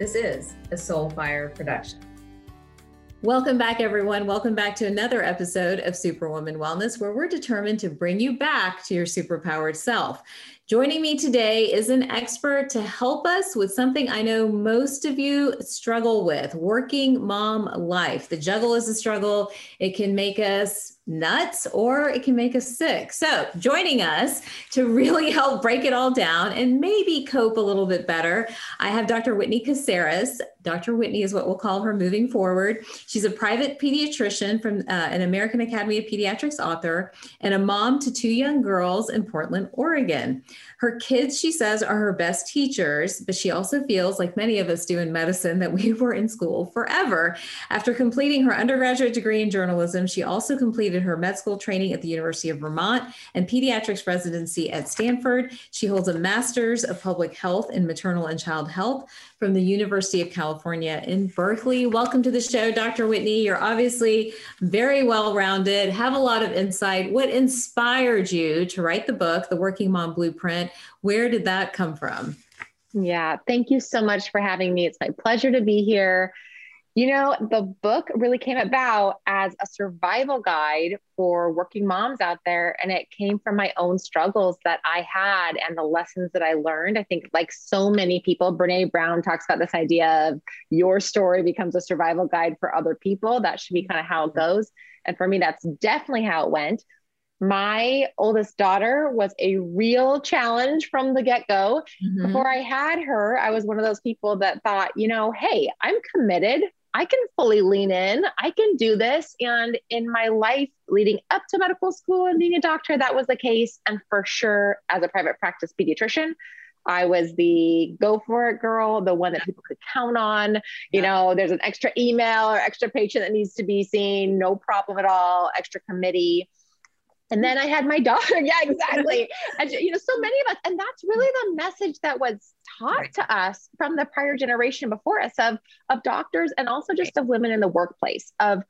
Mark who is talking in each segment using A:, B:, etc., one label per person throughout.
A: This is a Soulfire production. Welcome back, everyone. Welcome back to another episode of Superwoman Wellness, where we're determined to bring you back to your superpowered self. Joining me today is an expert to help us with something I know most of you struggle with working mom life. The juggle is a struggle. It can make us nuts or it can make us sick. So, joining us to really help break it all down and maybe cope a little bit better, I have Dr. Whitney Casares. Dr. Whitney is what we'll call her moving forward. She's a private pediatrician from uh, an American Academy of Pediatrics author and a mom to two young girls in Portland, Oregon. Her kids, she says, are her best teachers, but she also feels, like many of us do in medicine, that we were in school forever. After completing her undergraduate degree in journalism, she also completed her med school training at the University of Vermont and pediatrics residency at Stanford. She holds a master's of public health in maternal and child health from the University of California in Berkeley. Welcome to the show, Dr. Whitney. You're obviously very well rounded, have a lot of insight. What inspired you to write the book, The Working Mom Blueprint? Where did that come from?
B: Yeah, thank you so much for having me. It's my pleasure to be here. You know, the book really came about as a survival guide for working moms out there. And it came from my own struggles that I had and the lessons that I learned. I think, like so many people, Brene Brown talks about this idea of your story becomes a survival guide for other people. That should be kind of how it goes. And for me, that's definitely how it went. My oldest daughter was a real challenge from the get go. Mm-hmm. Before I had her, I was one of those people that thought, you know, hey, I'm committed. I can fully lean in. I can do this. And in my life leading up to medical school and being a doctor, that was the case. And for sure, as a private practice pediatrician, I was the go for it girl, the one that people could count on. You know, there's an extra email or extra patient that needs to be seen, no problem at all, extra committee. And then I had my daughter. Yeah, exactly. and, you know, so many of us, and that's really the message that was taught right. to us from the prior generation before us of, of doctors and also just of women in the workplace of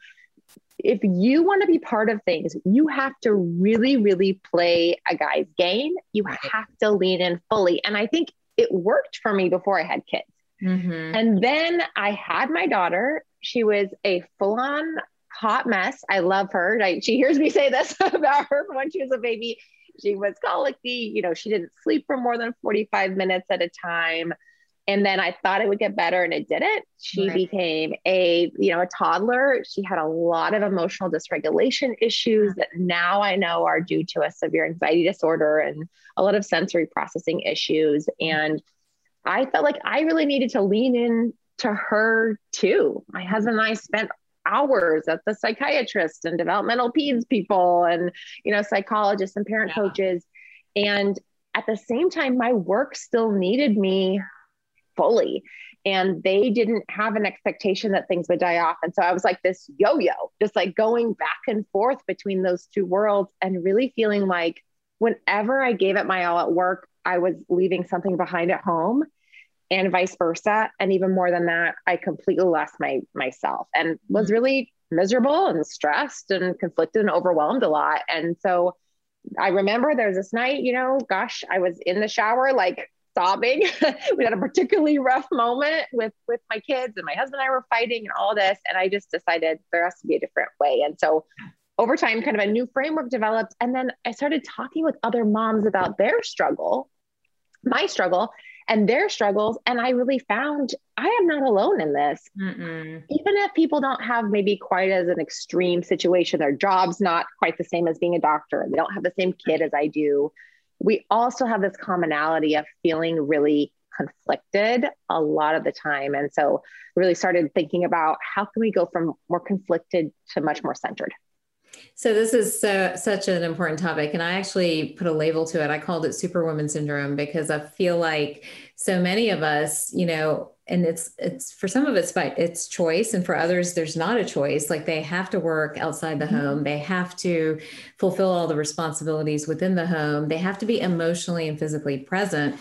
B: if you want to be part of things, you have to really, really play a guy's game. You have to lean in fully. And I think it worked for me before I had kids. Mm-hmm. And then I had my daughter. She was a full on hot mess. I love her. I, she hears me say this about her when she was a baby. She was colicky. You know, she didn't sleep for more than 45 minutes at a time. And then I thought it would get better and it didn't. She right. became a, you know, a toddler. She had a lot of emotional dysregulation issues that now I know are due to a severe anxiety disorder and a lot of sensory processing issues. And I felt like I really needed to lean in to her too. My husband and I spent hours at the psychiatrist and developmental peds people and you know psychologists and parent yeah. coaches. And at the same time my work still needed me fully. And they didn't have an expectation that things would die off. And so i was like this yo-yo just like going back and forth between those two worlds and really feeling like whenever i gave it my all at work i was leaving something behind at home and vice versa. And even more than that, I completely lost my myself and was mm-hmm. really miserable and stressed and conflicted and overwhelmed a lot. And so I remember there was this night, you know, gosh, I was in the shower like sobbing. we had a particularly rough moment with with my kids and my husband and I were fighting and all this. And I just decided there has to be a different way. And so over time, kind of a new framework developed. And then I started talking with other moms about their struggle, my struggle and their struggles. And I really found I am not alone in this. Mm-mm. Even if people don't have maybe quite as an extreme situation, their job's not quite the same as being a doctor, they don't have the same kid as I do. We also have this commonality of feeling really conflicted a lot of the time. And so really started thinking about how can we go from more conflicted to much more centered.
A: So this is so, such an important topic, and I actually put a label to it. I called it Superwoman syndrome because I feel like so many of us, you know, and it's it's for some of it's by it's choice, and for others, there's not a choice. Like they have to work outside the mm-hmm. home, they have to fulfill all the responsibilities within the home, they have to be emotionally and physically present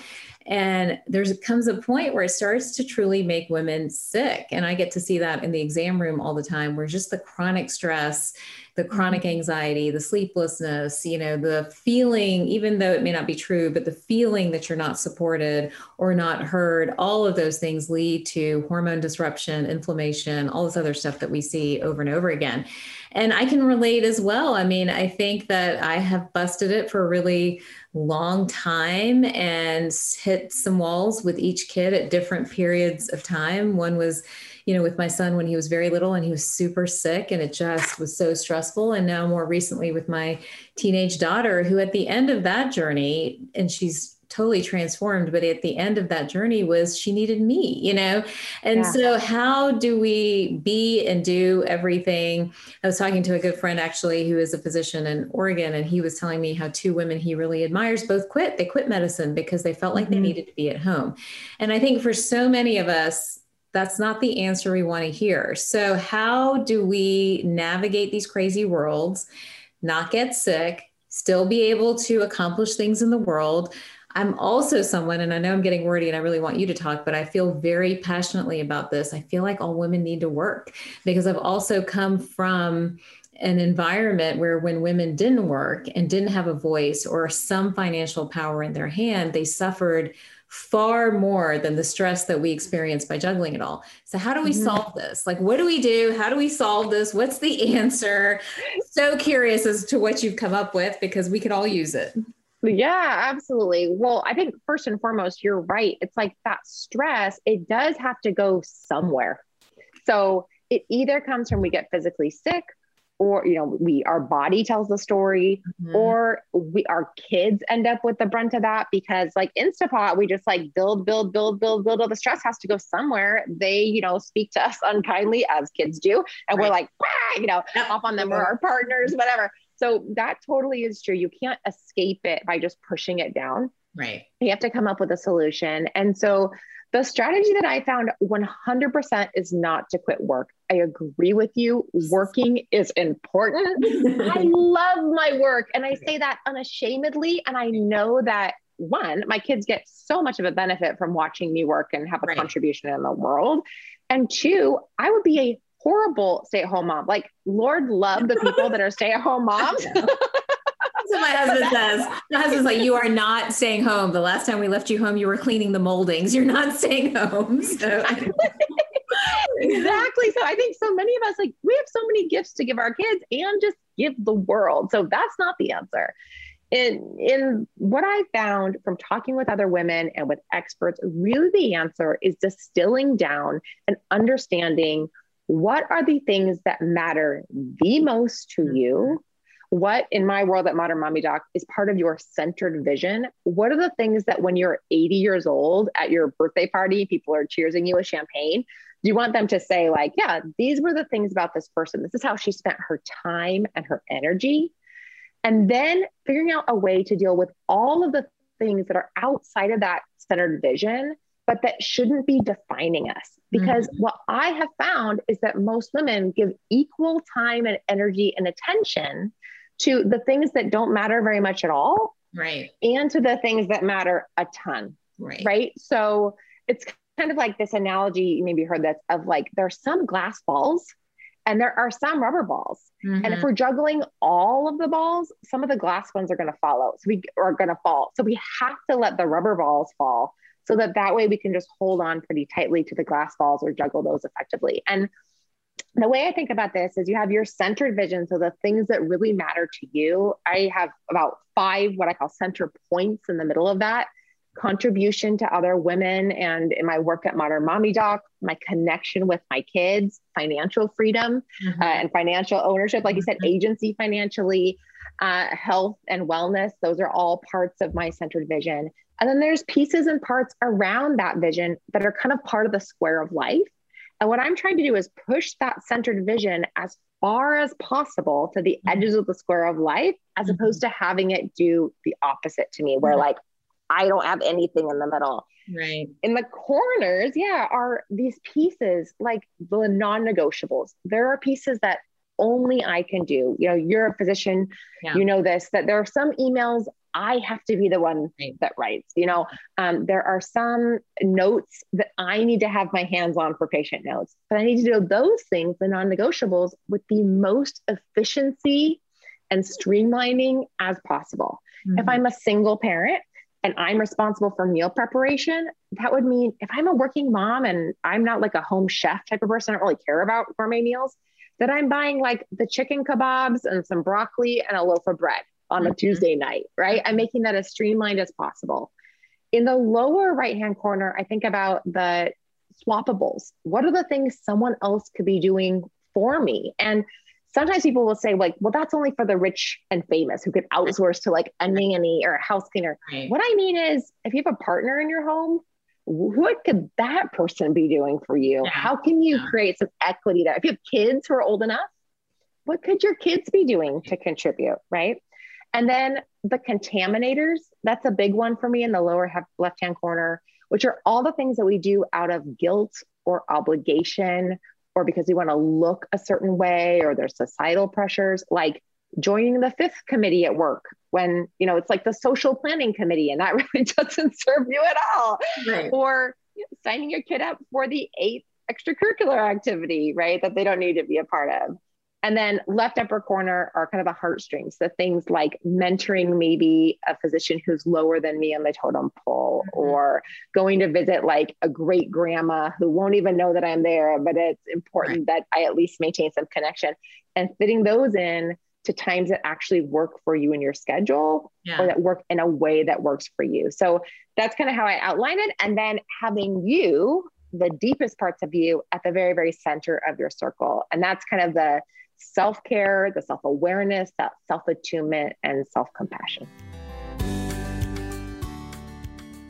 A: and there comes a point where it starts to truly make women sick. And I get to see that in the exam room all the time, where just the chronic stress, the chronic mm-hmm. anxiety, the sleeplessness, you know, the feeling, even though it may not be true, but the feeling that you're not supported or not heard, all of those things lead to hormone disruption, inflammation, all this other stuff that we see over and over again. And I can relate as well. I mean, I think that I have busted it for a really long time and hit some walls with each kid at different periods of time. One was, you know, with my son when he was very little and he was super sick and it just was so stressful. And now more recently with my teenage daughter, who at the end of that journey, and she's totally transformed but at the end of that journey was she needed me you know and yeah. so how do we be and do everything i was talking to a good friend actually who is a physician in oregon and he was telling me how two women he really admires both quit they quit medicine because they felt like mm-hmm. they needed to be at home and i think for so many of us that's not the answer we want to hear so how do we navigate these crazy worlds not get sick still be able to accomplish things in the world I'm also someone, and I know I'm getting wordy and I really want you to talk, but I feel very passionately about this. I feel like all women need to work because I've also come from an environment where when women didn't work and didn't have a voice or some financial power in their hand, they suffered far more than the stress that we experience by juggling it all. So, how do we mm-hmm. solve this? Like, what do we do? How do we solve this? What's the answer? So curious as to what you've come up with because we could all use it.
B: Yeah, absolutely. Well, I think first and foremost, you're right. It's like that stress, it does have to go somewhere. So it either comes from we get physically sick or you know we our body tells the story mm-hmm. or we our kids end up with the brunt of that because like instapot we just like build build build build build all the stress has to go somewhere they you know speak to us unkindly as kids do and right. we're like you know off on them or our partners whatever so that totally is true. You can't escape it by just pushing it down.
A: Right.
B: You have to come up with a solution. And so the strategy that I found 100% is not to quit work. I agree with you. Working is important. I love my work. And I say that unashamedly. And I know that one, my kids get so much of a benefit from watching me work and have a right. contribution in the world. And two, I would be a horrible stay at home mom. Like, Lord love the people that are stay at home moms. That's
A: what my husband says. My husband's like, You are not staying home. The last time we left you home, you were cleaning the moldings. You're not staying home. So.
B: exactly. So I think so many of us, like, we have so many gifts to give our kids and just give the world. So that's not the answer. In, in what I found from talking with other women and with experts, really the answer is distilling down and understanding what are the things that matter the most to mm-hmm. you? What in my world at Modern Mommy Doc is part of your centered vision? What are the things that when you're 80 years old at your birthday party, people are cheersing you with champagne? Do you want them to say, like, yeah, these were the things about this person? This is how she spent her time and her energy. And then figuring out a way to deal with all of the things that are outside of that centered vision but that shouldn't be defining us. Because mm-hmm. what I have found is that most women give equal time and energy and attention to the things that don't matter very much at all.
A: Right.
B: And to the things that matter a ton.
A: Right.
B: Right. So it's kind of like this analogy, you maybe heard that of like there's some glass balls and there are some rubber balls. Mm-hmm. And if mm-hmm. we're juggling all of the balls, some of the glass ones are going to follow. So we are going to fall. So we have to let the rubber balls fall so that that way we can just hold on pretty tightly to the glass balls or juggle those effectively. And the way I think about this is you have your centered vision. So the things that really matter to you, I have about five, what I call center points in the middle of that contribution to other women and in my work at Modern Mommy Doc, my connection with my kids, financial freedom mm-hmm. uh, and financial ownership, like you said, mm-hmm. agency financially, uh, health and wellness. Those are all parts of my centered vision. And then there's pieces and parts around that vision that are kind of part of the square of life. And what I'm trying to do is push that centered vision as far as possible to the mm-hmm. edges of the square of life, as mm-hmm. opposed to having it do the opposite to me, where like I don't have anything in the middle.
A: Right.
B: In the corners, yeah, are these pieces like the non negotiables. There are pieces that only I can do. You know, you're a physician, yeah. you know this, that there are some emails I have to be the one that writes. You know, um, there are some notes that I need to have my hands on for patient notes, but I need to do those things, the non negotiables, with the most efficiency and streamlining as possible. Mm-hmm. If I'm a single parent, and I'm responsible for meal preparation, that would mean if I'm a working mom and I'm not like a home chef type of person, I don't really care about gourmet meals, that I'm buying like the chicken kebabs and some broccoli and a loaf of bread on a mm-hmm. Tuesday night, right? I'm making that as streamlined as possible. In the lower right hand corner, I think about the swappables. What are the things someone else could be doing for me? And sometimes people will say, like, well, that's only for the rich and famous who could outsource to like a nanny or a house cleaner. Right. What I mean is, if you have a partner in your home, what could that person be doing for you? Yeah. How can you yeah. create some equity there? If you have kids who are old enough, what could your kids be doing to contribute? Right. And then the contaminators, that's a big one for me in the lower left hand corner, which are all the things that we do out of guilt or obligation or because we want to look a certain way or there's societal pressures like joining the fifth committee at work when you know it's like the social planning committee and that really doesn't serve you at all right. or you know, signing your kid up for the eighth extracurricular activity right that they don't need to be a part of and then left upper corner are kind of the heartstrings, the things like mentoring maybe a physician who's lower than me on the totem pole, mm-hmm. or going to visit like a great grandma who won't even know that I'm there, but it's important right. that I at least maintain some connection and fitting those in to times that actually work for you in your schedule yeah. or that work in a way that works for you. So that's kind of how I outline it. And then having you, the deepest parts of you, at the very, very center of your circle. And that's kind of the self care, the self awareness, that self attunement, and self compassion.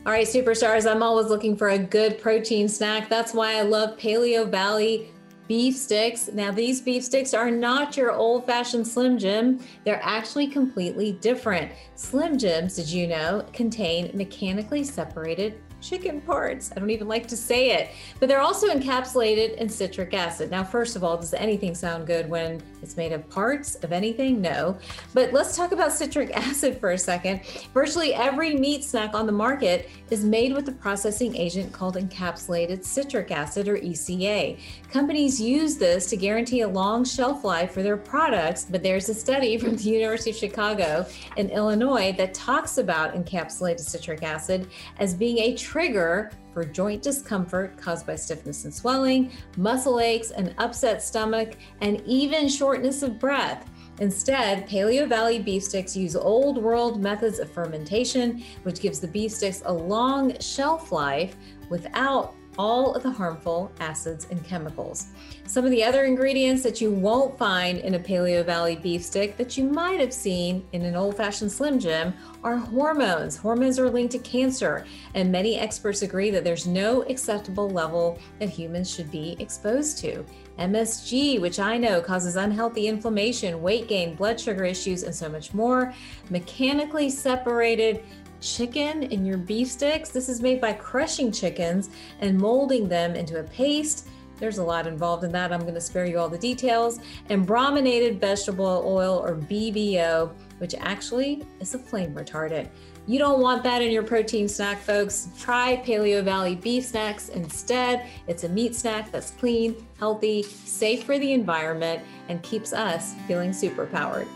A: All right, superstars, I'm always looking for a good protein snack. That's why I love Paleovalley beef sticks. Now, these beef sticks are not your old fashioned Slim Jim, they're actually completely different. Slim Jims, did you know, contain mechanically separated chicken parts. I don't even like to say it, but they're also encapsulated in citric acid. Now, first of all, does anything sound good when it's made of parts of anything? No. But let's talk about citric acid for a second. Virtually every meat snack on the market is made with a processing agent called encapsulated citric acid or ECA. Companies use this to guarantee a long shelf life for their products, but there's a study from the University of Chicago in Illinois that talks about encapsulated citric acid as being a trigger for joint discomfort caused by stiffness and swelling, muscle aches, an upset stomach, and even shortness of breath. Instead, Paleovalley beef sticks use old world methods of fermentation, which gives the beef sticks a long shelf life without all of the harmful acids and chemicals. Some of the other ingredients that you won't find in a Paleovalley beef stick that you might have seen in an old fashioned Slim Jim are hormones. Hormones are linked to cancer, and many experts agree that there's no acceptable level that humans should be exposed to. MSG, which I know causes unhealthy inflammation, weight gain, blood sugar issues, and so much more. Mechanically separated chicken in your beef sticks. This is made by crushing chickens and molding them into a paste. There's a lot involved in that. I'm going to spare you all the details. And brominated vegetable oil or BVO, which actually is a flame retardant. You don't want that in your protein snack, folks. Try Paleovalley beef snacks instead. It's a meat snack that's clean, healthy, safe for the environment, and keeps us feeling super powered.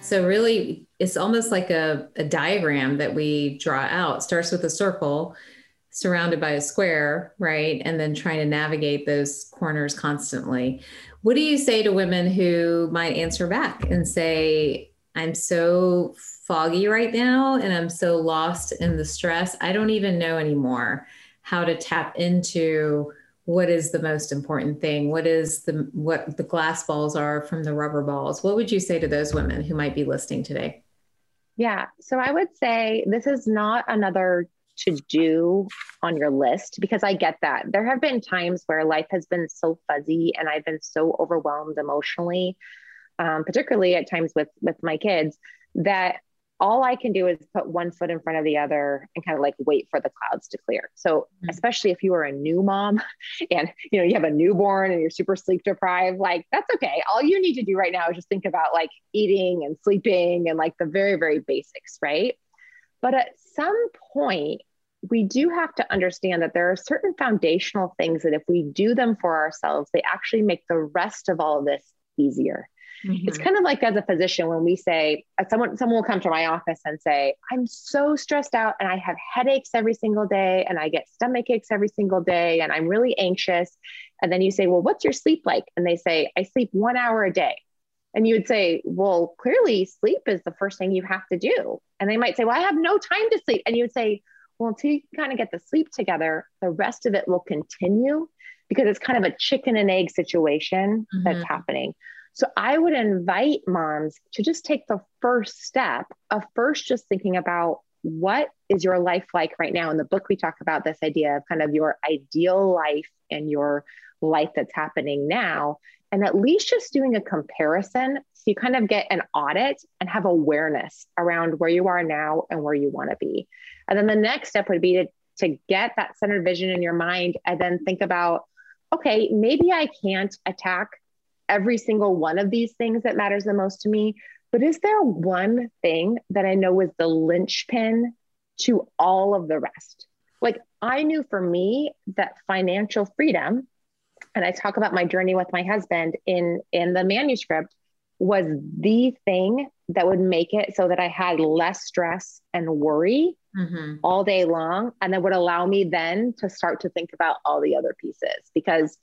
A: So, really, it's almost like a, a diagram that we draw out. Starts with a circle surrounded by a square, right? And then trying to navigate those corners constantly. What do you say to women who might answer back and say, I'm so foggy right now and I'm so lost in the stress. I don't even know anymore how to tap into what is the most important thing what is the what the glass balls are from the rubber balls what would you say to those women who might be listening today
B: yeah so i would say this is not another to do on your list because I get that. There have been times where life has been so fuzzy and I've been so overwhelmed emotionally, um, particularly at times with with my kids, that all I can do is put one foot in front of the other and kind of like wait for the clouds to clear. So, mm-hmm. especially if you are a new mom and you know you have a newborn and you're super sleep deprived, like that's okay. All you need to do right now is just think about like eating and sleeping and like the very very basics, right? But at some point we do have to understand that there are certain foundational things that if we do them for ourselves, they actually make the rest of all of this easier. Mm-hmm. It's kind of like as a physician when we say uh, someone someone will come to my office and say, "I'm so stressed out and I have headaches every single day and I get stomach aches every single day and I'm really anxious." And then you say, "Well, what's your sleep like?" And they say, "I sleep 1 hour a day." And you would say, "Well, clearly sleep is the first thing you have to do." And they might say, "Well, I have no time to sleep." And you would say, "Well, until you kind of get the sleep together, the rest of it will continue." Because it's kind of a chicken and egg situation mm-hmm. that's happening. So I would invite moms to just take the first step of first just thinking about what is your life like right now. In the book, we talk about this idea of kind of your ideal life and your life that's happening now. And at least just doing a comparison so you kind of get an audit and have awareness around where you are now and where you want to be. And then the next step would be to, to get that centered vision in your mind and then think about okay, maybe I can't attack every single one of these things that matters the most to me. But is there one thing that I know is the linchpin to all of the rest? Like I knew for me that financial freedom, and I talk about my journey with my husband in in the manuscript, was the thing that would make it so that I had less stress and worry mm-hmm. all day long, and that would allow me then to start to think about all the other pieces because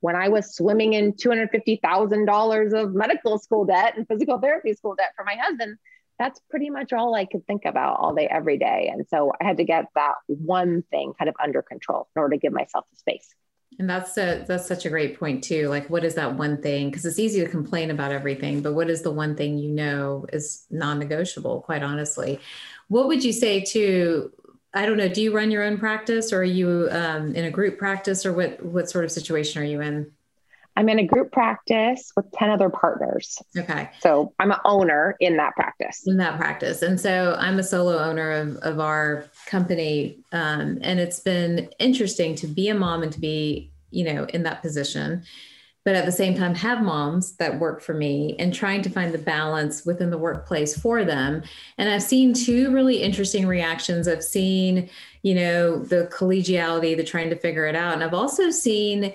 B: when I was swimming in $250,000 of medical school debt and physical therapy school debt for my husband, that's pretty much all I could think about all day, every day. And so I had to get that one thing kind of under control in order to give myself the space.
A: And that's a, that's such a great point too. Like, what is that one thing? Because it's easy to complain about everything, but what is the one thing you know is non-negotiable? Quite honestly, what would you say to I don't know. Do you run your own practice, or are you um, in a group practice, or what? What sort of situation are you in?
B: I'm in a group practice with ten other partners.
A: Okay.
B: So I'm an owner in that practice.
A: In that practice, and so I'm a solo owner of of our company, um, and it's been interesting to be a mom and to be, you know, in that position but at the same time have moms that work for me and trying to find the balance within the workplace for them. And i've seen two really interesting reactions. I've seen you know the collegiality the trying to figure it out. And i've also seen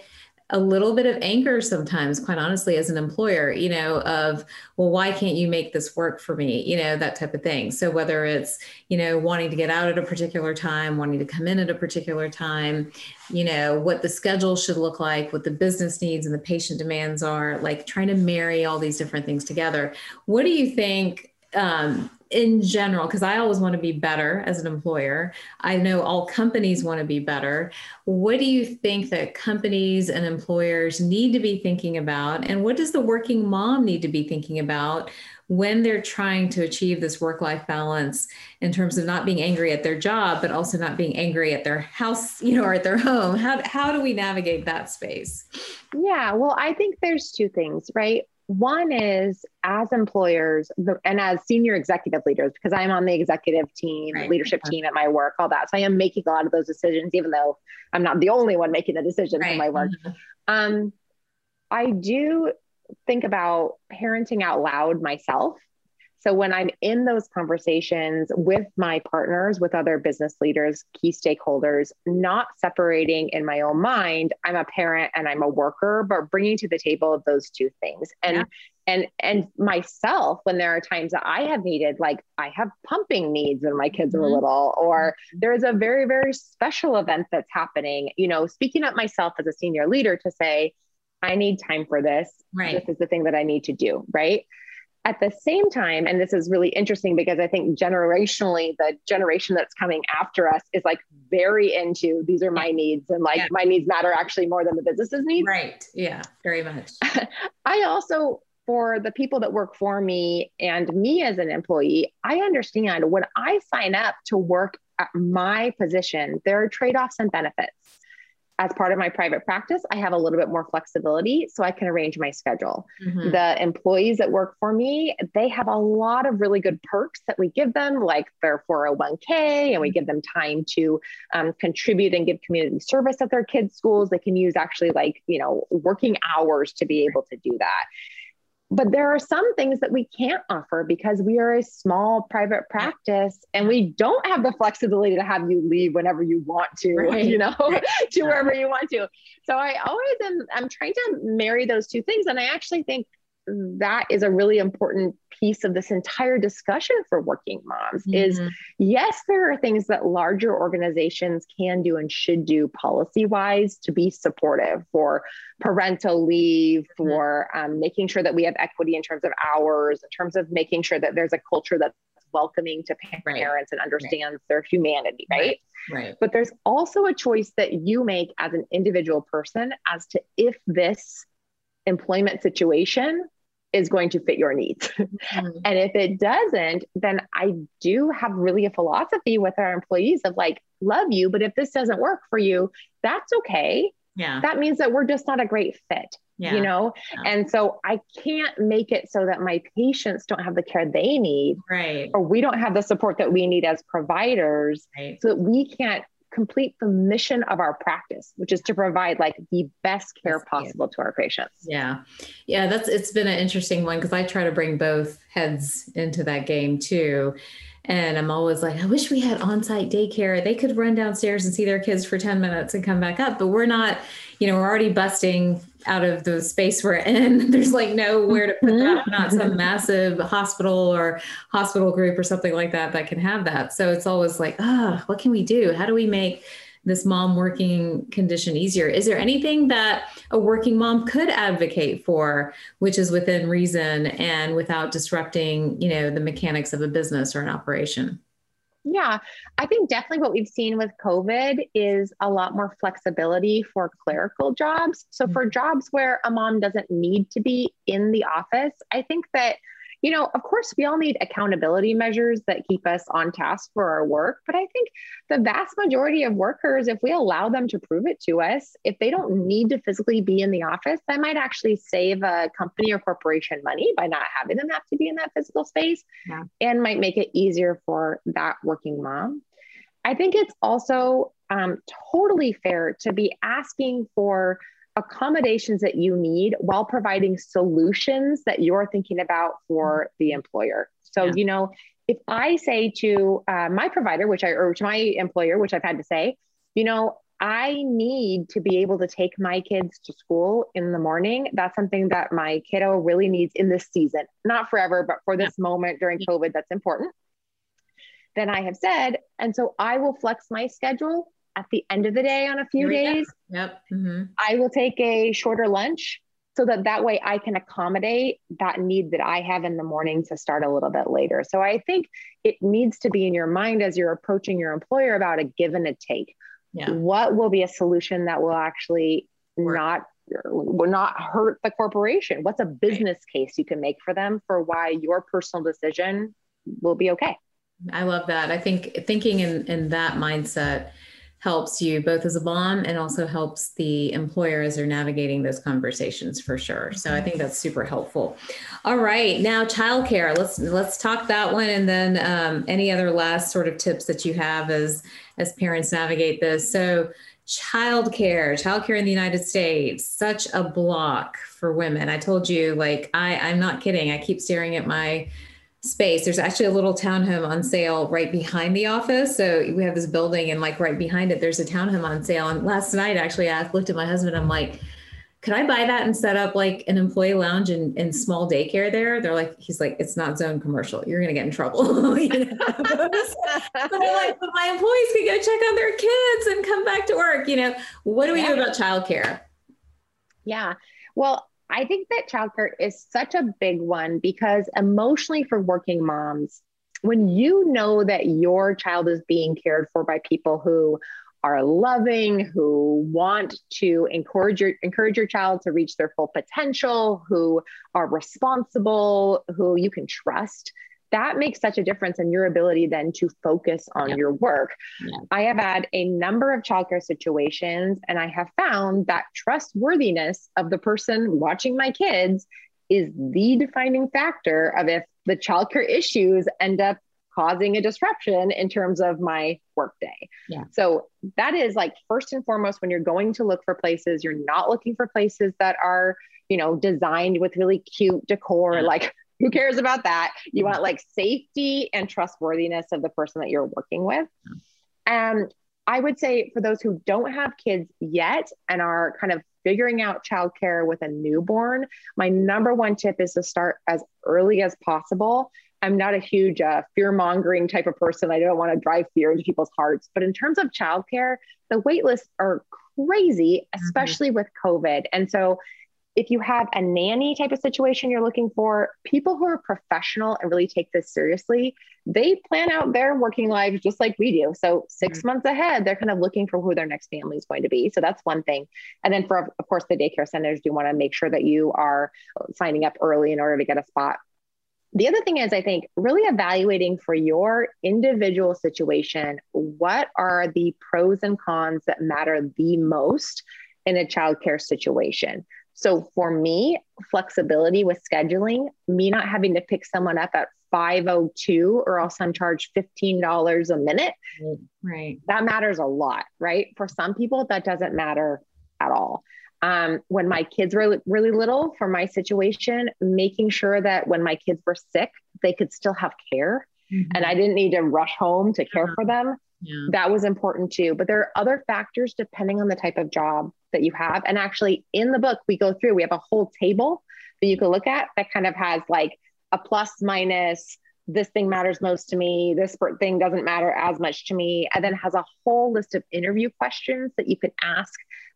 A: a little bit of anger sometimes quite honestly as an employer you know of well why can't you make this work for me? You know that type of thing. So whether it's you know wanting to get out at a particular time wanting to come in at a particular time you know what the schedule should look like what the business needs and the patient demands are like trying to marry all these different things together. What do you think um, in general, because I always want to be better as an employer. I know all companies want to be better. What do you think that companies and employers need to be thinking about? And what does the working mom need to be thinking about when they're trying to achieve this work life balance in terms of not being angry at their job, but also not being angry at their house, you know, or at their home? How, how do we navigate that space?
B: Yeah, well, I think there's two things, right? One is as employers and as senior executive leaders, because I'm on the executive team, right. leadership team at my work, all that. So I am making a lot of those decisions, even though I'm not the only one making the decisions right. in my work. Mm-hmm. Um, I do think about parenting out loud myself. So when I'm in those conversations with my partners, with other business leaders, key stakeholders, not separating in my own mind, I'm a parent and I'm a worker, but bringing to the table those two things. And yeah. and and myself when there are times that I have needed like I have pumping needs when my kids mm-hmm. are little or mm-hmm. there's a very very special event that's happening, you know, speaking up myself as a senior leader to say I need time for this.
A: Right.
B: This is the thing that I need to do, right? At the same time, and this is really interesting because I think generationally, the generation that's coming after us is like very into these are my needs and like yeah. my needs matter actually more than the business's needs.
A: Right. Yeah, very much.
B: I also, for the people that work for me and me as an employee, I understand when I sign up to work at my position, there are trade offs and benefits as part of my private practice, I have a little bit more flexibility so I can arrange my schedule. Mm-hmm. The employees that work for me, they have a lot of really good perks that we give them, like their 401k, and we give them time to um, contribute and give community service at their kids' schools. They can use actually like, you know, working hours to be able to do that but there are some things that we can't offer because we are a small private practice and we don't have the flexibility to have you leave whenever you want to right. you know to wherever you want to. So i always am i'm trying to marry those two things. And i actually think that is a really important piece of this entire discussion for working moms mm-hmm. is yes there are things that larger organizations can do and should do policy wise to be supportive for parental leave mm-hmm. for um, making sure that we have equity in terms of hours in terms of making sure that there's a culture that's welcoming to parents right. and understands right. their humanity right?
A: right right
B: but there's also a choice that you make as an individual person as to if this employment situation is going to fit your needs. Mm-hmm. and if it doesn't, then I do have really a philosophy with our employees of like, love you, but if this doesn't work for you, that's okay.
A: Yeah.
B: That means that we're just not a great fit. Yeah. You know, yeah. and so I can't make it so that my patients don't have the care they need,
A: right?
B: Or we don't have the support that we need as providers, right. so that we can't complete the mission of our practice, which is to provide like the best care possible to our patients.
A: Yeah. Yeah, that's it's been an interesting one because I try to bring both heads into that game too. And I'm always like, I wish we had on-site daycare. They could run downstairs and see their kids for 10 minutes and come back up. But we're not, you know, we're already busting out of the space we're in. There's like nowhere to put that, not some massive hospital or hospital group or something like that that can have that. So it's always like, ah, oh, what can we do? How do we make this mom working condition easier. Is there anything that a working mom could advocate for, which is within reason and without disrupting, you know, the mechanics of a business or an operation?
B: Yeah, I think definitely what we've seen with COVID is a lot more flexibility for clerical jobs. So, for mm-hmm. jobs where a mom doesn't need to be in the office, I think that you know, of course, we all need accountability measures that keep us on task for our work. But I think the vast majority of workers, if we allow them to prove it to us, if they don't need to physically be in the office, that might actually save a company or corporation money by not having them have to be in that physical space yeah. and might make it easier for that working mom. I think it's also um, totally fair to be asking for accommodations that you need while providing solutions that you're thinking about for the employer. So, yeah. you know, if I say to uh, my provider, which I, or to my employer, which I've had to say, you know, I need to be able to take my kids to school in the morning. That's something that my kiddo really needs in this season, not forever, but for this yeah. moment during COVID, that's important. Then I have said, and so I will flex my schedule at the end of the day on a few days.
A: Yep. Mm-hmm.
B: I will take a shorter lunch so that that way I can accommodate that need that I have in the morning to start a little bit later. So I think it needs to be in your mind as you're approaching your employer about a give and a take. Yeah. What will be a solution that will actually Work. not will not hurt the corporation? What's a business right. case you can make for them for why your personal decision will be okay?
A: I love that. I think thinking in in that mindset helps you both as a mom and also helps the employer as they're navigating those conversations for sure. So I think that's super helpful. All right, now childcare. Let's let's talk that one, and then um, any other last sort of tips that you have as as parents navigate this. So childcare, childcare in the United States, such a block for women. I told you, like I I'm not kidding. I keep staring at my space. There's actually a little townhome on sale right behind the office. So we have this building, and like right behind it, there's a townhome on sale. And last night, actually, I looked at my husband. I'm like, could I buy that and set up like an employee lounge and, and small daycare there? They're like, he's like, it's not zone commercial. You're gonna get in trouble. you know? but I'm like, but my employees can go check on their kids and come back to work. You know, what do we yeah. do about childcare?
B: Yeah. Well, I think that childcare is such a big one because emotionally for working moms, when you know that your child is being cared for by people who are loving, who want to encourage your encourage your child to reach their full potential, who are responsible, who you can trust, that makes such a difference in your ability then to focus on yep. your work. Yep. I have had a number of childcare situations, and I have found that trustworthiness of the person watching my kids is the defining factor of if the childcare issues end up causing a disruption in terms of my workday. Yeah. So that is like first and foremost when you're going to look for places, you're not looking for places that are, you know, designed with really cute decor, yeah. like who cares about that? You want like safety and trustworthiness of the person that you're working with. And I would say for those who don't have kids yet and are kind of figuring out childcare with a newborn, my number one tip is to start as early as possible. I'm not a huge uh, fear mongering type of person. I don't want to drive fear into people's hearts. But in terms of childcare, the wait lists are crazy, mm-hmm. especially mm-hmm. with COVID. And so if you have a nanny type of situation you're looking for, people who are professional and really take this seriously, they plan out their working lives just like we do. So 6 mm-hmm. months ahead, they're kind of looking for who their next family is going to be. So that's one thing. And then for of course the daycare centers do want to make sure that you are signing up early in order to get a spot. The other thing is, I think, really evaluating for your individual situation what are the pros and cons that matter the most in a childcare situation. So for me, flexibility with scheduling, me not having to pick someone up at 502 or else I'm charged $15 a minute.
A: Right.
B: That matters a lot, right? For some people, that doesn't matter at all. Um, when my kids were really little, for my situation, making sure that when my kids were sick, they could still have care mm-hmm. and I didn't need to rush home to care for them. Yeah. That was important too. But there are other factors depending on the type of job that you have. And actually, in the book, we go through, we have a whole table that you can look at that kind of has like a plus minus, this thing matters most to me, this thing doesn't matter as much to me, and then has a whole list of interview questions that you can ask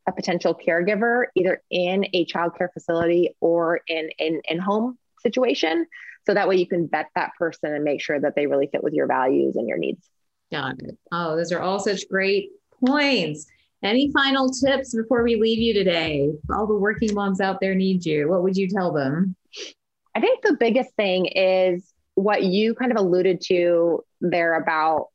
B: a potential caregiver, either in a childcare facility or in an in home situation. So that way you can vet that person and make sure that they really fit with your values and your needs.
A: Got it. Oh, those are all such great points. Any final tips before we leave you today? All the working moms out there need you. What would you tell them?
B: I think the biggest thing is what you kind of alluded to there about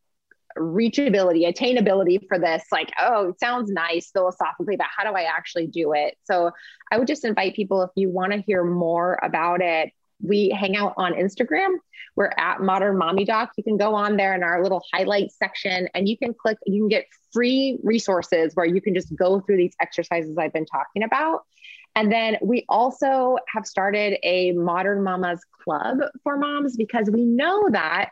B: reachability, attainability for this. Like, oh, it sounds nice philosophically, but how do I actually do it? So I would just invite people if you want to hear more about it, we hang out on Instagram. We're at Modern Mommy Doc. You can go on there in our little highlight section and you can click, you can get free resources where you can just go through these exercises I've been talking about. And then we also have started a Modern Mamas Club for moms because we know that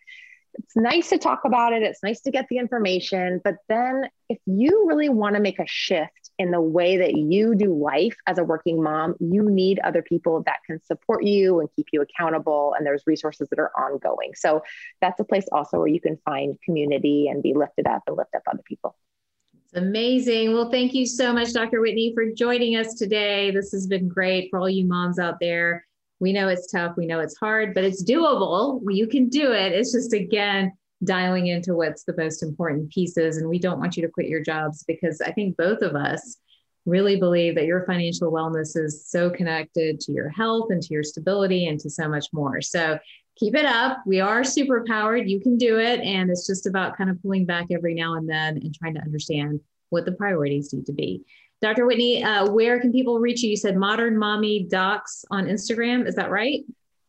B: it's nice to talk about it. It's nice to get the information. But then if you really want to make a shift in the way that you do life as a working mom, you need other people that can support you and keep you accountable. And there's resources that are ongoing. So that's a place also where you can find community and be lifted up and lift up other people.
A: It's amazing. Well, thank you so much, Dr. Whitney, for joining us today. This has been great for all you moms out there. We know it's tough, we know it's hard, but it's doable. You can do it. It's just, again, dialing into what's the most important pieces. And we don't want you to quit your jobs because I think both of us really believe that your financial wellness is so connected to your health and to your stability and to so much more. So keep it up. We are super powered. You can do it. And it's just about kind of pulling back every now and then and trying to understand what the priorities need to be. Dr. Whitney, uh, where can people reach you? You said Modern Mommy Docs on Instagram. Is that right?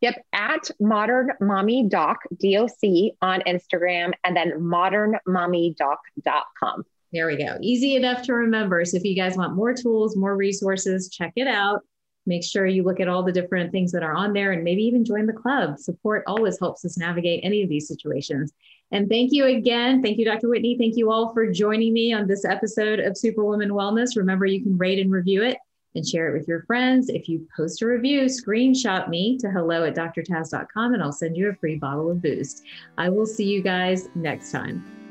B: Yep, at Modern Mommy Doc, DOC on Instagram, and then modernmommydoc.com.
A: There we go. Easy enough to remember. So if you guys want more tools, more resources, check it out. Make sure you look at all the different things that are on there and maybe even join the club. Support always helps us navigate any of these situations. And thank you again. Thank you, Dr. Whitney. Thank you all for joining me on this episode of Superwoman Wellness. Remember, you can rate and review it and share it with your friends. If you post a review, screenshot me to hello at drtaz.com and I'll send you a free bottle of Boost. I will see you guys next time.